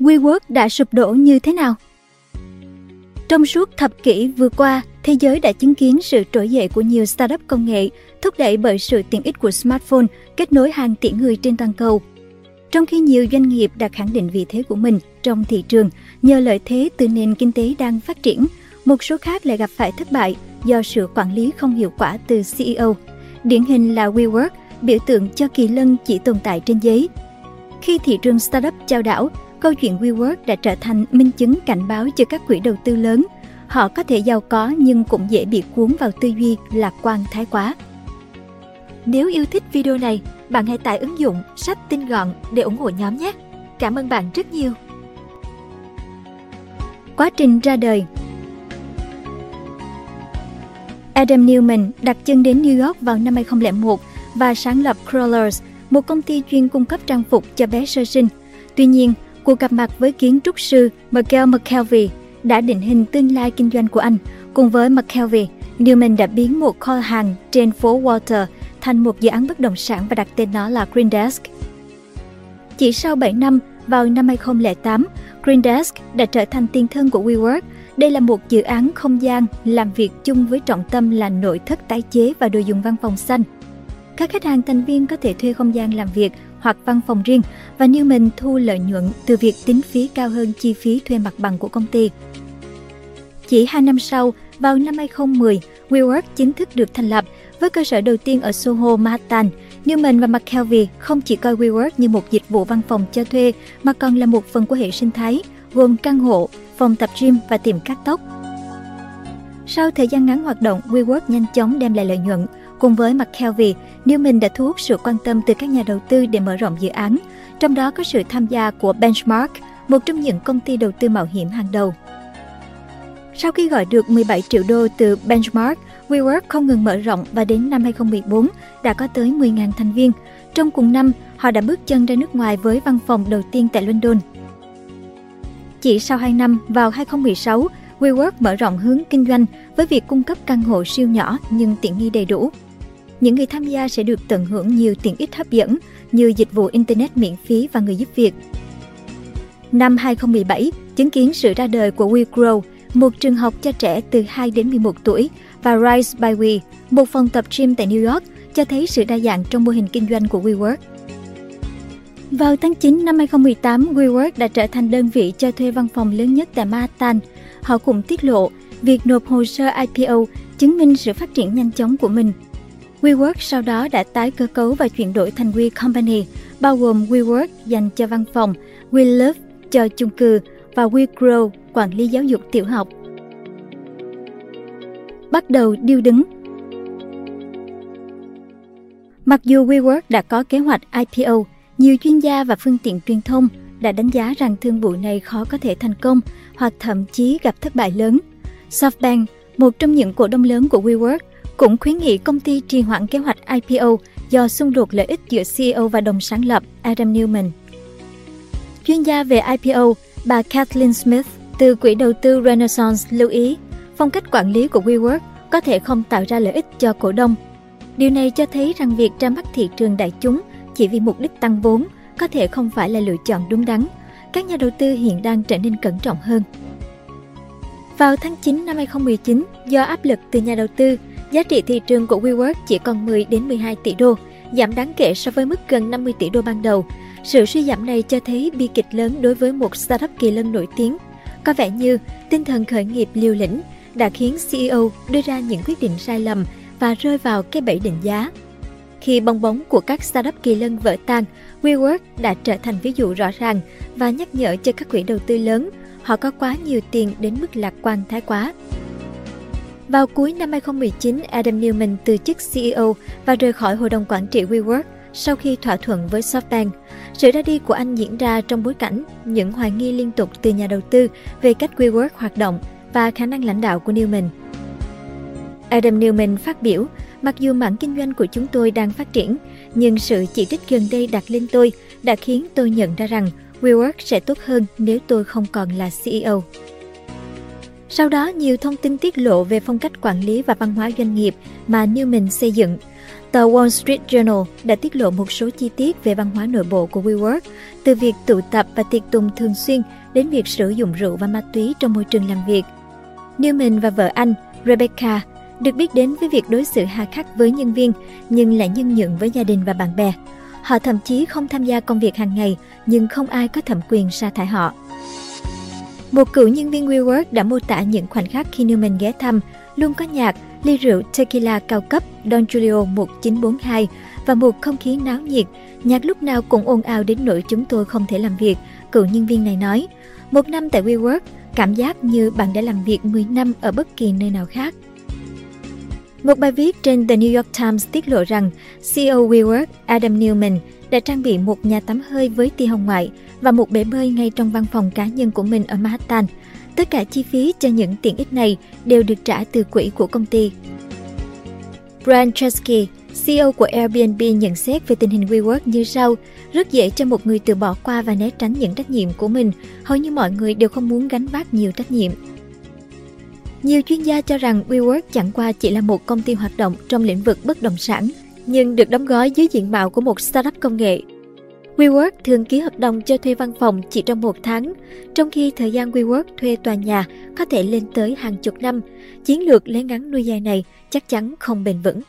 WeWork đã sụp đổ như thế nào? Trong suốt thập kỷ vừa qua, thế giới đã chứng kiến sự trỗi dậy của nhiều startup công nghệ, thúc đẩy bởi sự tiện ích của smartphone kết nối hàng tỷ người trên toàn cầu. Trong khi nhiều doanh nghiệp đã khẳng định vị thế của mình trong thị trường nhờ lợi thế từ nền kinh tế đang phát triển, một số khác lại gặp phải thất bại do sự quản lý không hiệu quả từ CEO. Điển hình là WeWork, biểu tượng cho kỳ lân chỉ tồn tại trên giấy. Khi thị trường startup trao đảo, câu chuyện WeWork đã trở thành minh chứng cảnh báo cho các quỹ đầu tư lớn. Họ có thể giàu có nhưng cũng dễ bị cuốn vào tư duy lạc quan thái quá. Nếu yêu thích video này, bạn hãy tải ứng dụng sách tin gọn để ủng hộ nhóm nhé. Cảm ơn bạn rất nhiều. Quá trình ra đời Adam Newman đặt chân đến New York vào năm 2001 và sáng lập Crawlers, một công ty chuyên cung cấp trang phục cho bé sơ sinh. Tuy nhiên, cuộc gặp mặt với kiến trúc sư Michael McKelvey đã định hình tương lai kinh doanh của anh. Cùng với McKelvey, Newman đã biến một kho hàng trên phố Water thành một dự án bất động sản và đặt tên nó là Green Desk. Chỉ sau 7 năm, vào năm 2008, Green Desk đã trở thành tiền thân của WeWork. Đây là một dự án không gian làm việc chung với trọng tâm là nội thất tái chế và đồ dùng văn phòng xanh. Các khách hàng thành viên có thể thuê không gian làm việc hoặc văn phòng riêng và như mình thu lợi nhuận từ việc tính phí cao hơn chi phí thuê mặt bằng của công ty. Chỉ 2 năm sau, vào năm 2010, WeWork chính thức được thành lập với cơ sở đầu tiên ở Soho, Manhattan. Newman và McKelvey không chỉ coi WeWork như một dịch vụ văn phòng cho thuê mà còn là một phần của hệ sinh thái, gồm căn hộ, phòng tập gym và tiệm cắt tóc. Sau thời gian ngắn hoạt động, WeWork nhanh chóng đem lại lợi nhuận. Cùng với McKelvey, Newman đã thu hút sự quan tâm từ các nhà đầu tư để mở rộng dự án, trong đó có sự tham gia của Benchmark, một trong những công ty đầu tư mạo hiểm hàng đầu. Sau khi gọi được 17 triệu đô từ Benchmark, WeWork không ngừng mở rộng và đến năm 2014 đã có tới 10.000 thành viên. Trong cùng năm, họ đã bước chân ra nước ngoài với văn phòng đầu tiên tại London. Chỉ sau 2 năm, vào 2016, WeWork mở rộng hướng kinh doanh với việc cung cấp căn hộ siêu nhỏ nhưng tiện nghi đầy đủ. Những người tham gia sẽ được tận hưởng nhiều tiện ích hấp dẫn như dịch vụ Internet miễn phí và người giúp việc. Năm 2017, chứng kiến sự ra đời của WeGrow, một trường học cho trẻ từ 2 đến 11 tuổi và Rise by We, một phòng tập gym tại New York, cho thấy sự đa dạng trong mô hình kinh doanh của WeWork. Vào tháng 9 năm 2018, WeWork đã trở thành đơn vị cho thuê văn phòng lớn nhất tại Manhattan. Họ cũng tiết lộ việc nộp hồ sơ IPO chứng minh sự phát triển nhanh chóng của mình. WeWork sau đó đã tái cơ cấu và chuyển đổi thành We Company, bao gồm WeWork dành cho văn phòng, WeLove cho chung cư và WeGrow quản lý giáo dục tiểu học bắt đầu điêu đứng. Mặc dù WeWork đã có kế hoạch IPO, nhiều chuyên gia và phương tiện truyền thông đã đánh giá rằng thương vụ này khó có thể thành công hoặc thậm chí gặp thất bại lớn. SoftBank, một trong những cổ đông lớn của WeWork, cũng khuyến nghị công ty trì hoãn kế hoạch IPO do xung đột lợi ích giữa CEO và đồng sáng lập Adam Newman. Chuyên gia về IPO, bà Kathleen Smith từ quỹ đầu tư Renaissance lưu ý phong cách quản lý của WeWork có thể không tạo ra lợi ích cho cổ đông. Điều này cho thấy rằng việc ra mắt thị trường đại chúng chỉ vì mục đích tăng vốn có thể không phải là lựa chọn đúng đắn. Các nhà đầu tư hiện đang trở nên cẩn trọng hơn. Vào tháng 9 năm 2019, do áp lực từ nhà đầu tư, giá trị thị trường của WeWork chỉ còn 10 đến 12 tỷ đô, giảm đáng kể so với mức gần 50 tỷ đô ban đầu. Sự suy giảm này cho thấy bi kịch lớn đối với một startup kỳ lân nổi tiếng. Có vẻ như tinh thần khởi nghiệp liều lĩnh đã khiến CEO đưa ra những quyết định sai lầm và rơi vào cái bẫy định giá. Khi bong bóng của các startup kỳ lân vỡ tan, WeWork đã trở thành ví dụ rõ ràng và nhắc nhở cho các quỹ đầu tư lớn họ có quá nhiều tiền đến mức lạc quan thái quá. Vào cuối năm 2019, Adam Newman từ chức CEO và rời khỏi hội đồng quản trị WeWork sau khi thỏa thuận với SoftBank. Sự ra đi của anh diễn ra trong bối cảnh những hoài nghi liên tục từ nhà đầu tư về cách WeWork hoạt động và khả năng lãnh đạo của Newman. Adam Newman phát biểu, mặc dù mảng kinh doanh của chúng tôi đang phát triển, nhưng sự chỉ trích gần đây đặt lên tôi đã khiến tôi nhận ra rằng WeWork sẽ tốt hơn nếu tôi không còn là CEO. Sau đó, nhiều thông tin tiết lộ về phong cách quản lý và văn hóa doanh nghiệp mà Newman xây dựng. Tờ Wall Street Journal đã tiết lộ một số chi tiết về văn hóa nội bộ của WeWork, từ việc tụ tập và tiệc tùng thường xuyên đến việc sử dụng rượu và ma túy trong môi trường làm việc. Newman và vợ anh, Rebecca, được biết đến với việc đối xử hà khắc với nhân viên nhưng lại nhân nhượng với gia đình và bạn bè. Họ thậm chí không tham gia công việc hàng ngày nhưng không ai có thẩm quyền sa thải họ. Một cựu nhân viên WeWork đã mô tả những khoảnh khắc khi Newman ghé thăm, luôn có nhạc, ly rượu tequila cao cấp Don Julio 1942 và một không khí náo nhiệt. Nhạc lúc nào cũng ồn ào đến nỗi chúng tôi không thể làm việc, cựu nhân viên này nói. Một năm tại WeWork, cảm giác như bạn đã làm việc 10 năm ở bất kỳ nơi nào khác. Một bài viết trên The New York Times tiết lộ rằng CEO WeWork Adam Newman đã trang bị một nhà tắm hơi với tia hồng ngoại và một bể bơi ngay trong văn phòng cá nhân của mình ở Manhattan. Tất cả chi phí cho những tiện ích này đều được trả từ quỹ của công ty. Brian Chesky, CEO của Airbnb nhận xét về tình hình WeWork như sau, rất dễ cho một người từ bỏ qua và né tránh những trách nhiệm của mình. Hầu như mọi người đều không muốn gánh vác nhiều trách nhiệm. Nhiều chuyên gia cho rằng WeWork chẳng qua chỉ là một công ty hoạt động trong lĩnh vực bất động sản, nhưng được đóng gói dưới diện mạo của một startup công nghệ. WeWork thường ký hợp đồng cho thuê văn phòng chỉ trong một tháng, trong khi thời gian WeWork thuê tòa nhà có thể lên tới hàng chục năm. Chiến lược lấy ngắn nuôi dài này chắc chắn không bền vững.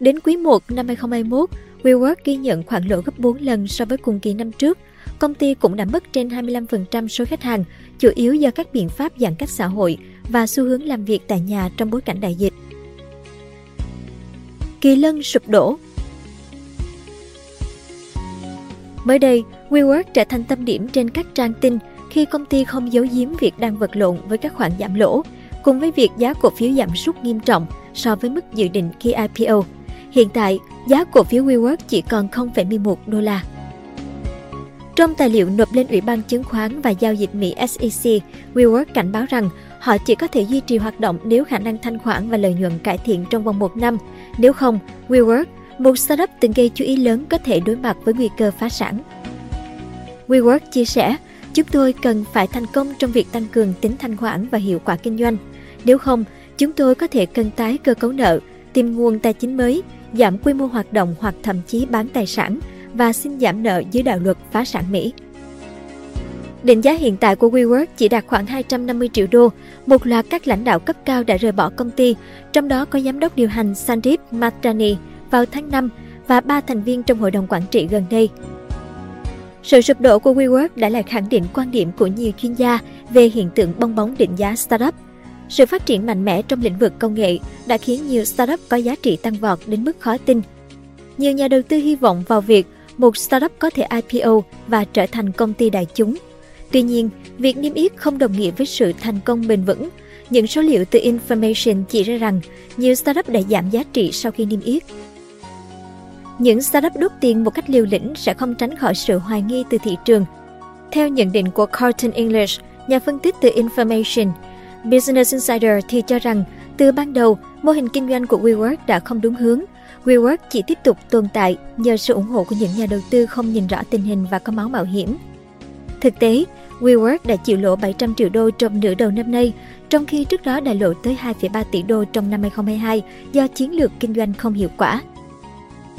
Đến quý 1 năm 2021, WeWork ghi nhận khoản lỗ gấp 4 lần so với cùng kỳ năm trước. Công ty cũng đã mất trên 25% số khách hàng, chủ yếu do các biện pháp giãn cách xã hội và xu hướng làm việc tại nhà trong bối cảnh đại dịch. Kỳ lân sụp đổ Mới đây, WeWork trở thành tâm điểm trên các trang tin khi công ty không giấu giếm việc đang vật lộn với các khoản giảm lỗ, cùng với việc giá cổ phiếu giảm sút nghiêm trọng so với mức dự định khi IPO. Hiện tại, giá cổ phiếu WeWork chỉ còn 0,11 đô la. Trong tài liệu nộp lên Ủy ban Chứng khoán và Giao dịch Mỹ SEC, WeWork cảnh báo rằng họ chỉ có thể duy trì hoạt động nếu khả năng thanh khoản và lợi nhuận cải thiện trong vòng một năm. Nếu không, WeWork, một startup từng gây chú ý lớn có thể đối mặt với nguy cơ phá sản. WeWork chia sẻ, chúng tôi cần phải thành công trong việc tăng cường tính thanh khoản và hiệu quả kinh doanh. Nếu không, chúng tôi có thể cân tái cơ cấu nợ, tìm nguồn tài chính mới, giảm quy mô hoạt động hoặc thậm chí bán tài sản và xin giảm nợ dưới đạo luật phá sản Mỹ. Định giá hiện tại của WeWork chỉ đạt khoảng 250 triệu đô. Một loạt các lãnh đạo cấp cao đã rời bỏ công ty, trong đó có giám đốc điều hành Sandeep Mathrani vào tháng 5 và ba thành viên trong hội đồng quản trị gần đây. Sự sụp đổ của WeWork đã lại khẳng định quan điểm của nhiều chuyên gia về hiện tượng bong bóng định giá startup. Sự phát triển mạnh mẽ trong lĩnh vực công nghệ đã khiến nhiều startup có giá trị tăng vọt đến mức khó tin. Nhiều nhà đầu tư hy vọng vào việc một startup có thể IPO và trở thành công ty đại chúng. Tuy nhiên, việc niêm yết không đồng nghĩa với sự thành công bền vững. Những số liệu từ Information chỉ ra rằng nhiều startup đã giảm giá trị sau khi niêm yết. Những startup đốt tiền một cách liều lĩnh sẽ không tránh khỏi sự hoài nghi từ thị trường. Theo nhận định của Carlton English, nhà phân tích từ Information, Business Insider thì cho rằng từ ban đầu, mô hình kinh doanh của WeWork đã không đúng hướng. WeWork chỉ tiếp tục tồn tại nhờ sự ủng hộ của những nhà đầu tư không nhìn rõ tình hình và có máu mạo hiểm. Thực tế, WeWork đã chịu lỗ 700 triệu đô trong nửa đầu năm nay, trong khi trước đó đã lỗ tới 2,3 tỷ đô trong năm 2022 do chiến lược kinh doanh không hiệu quả.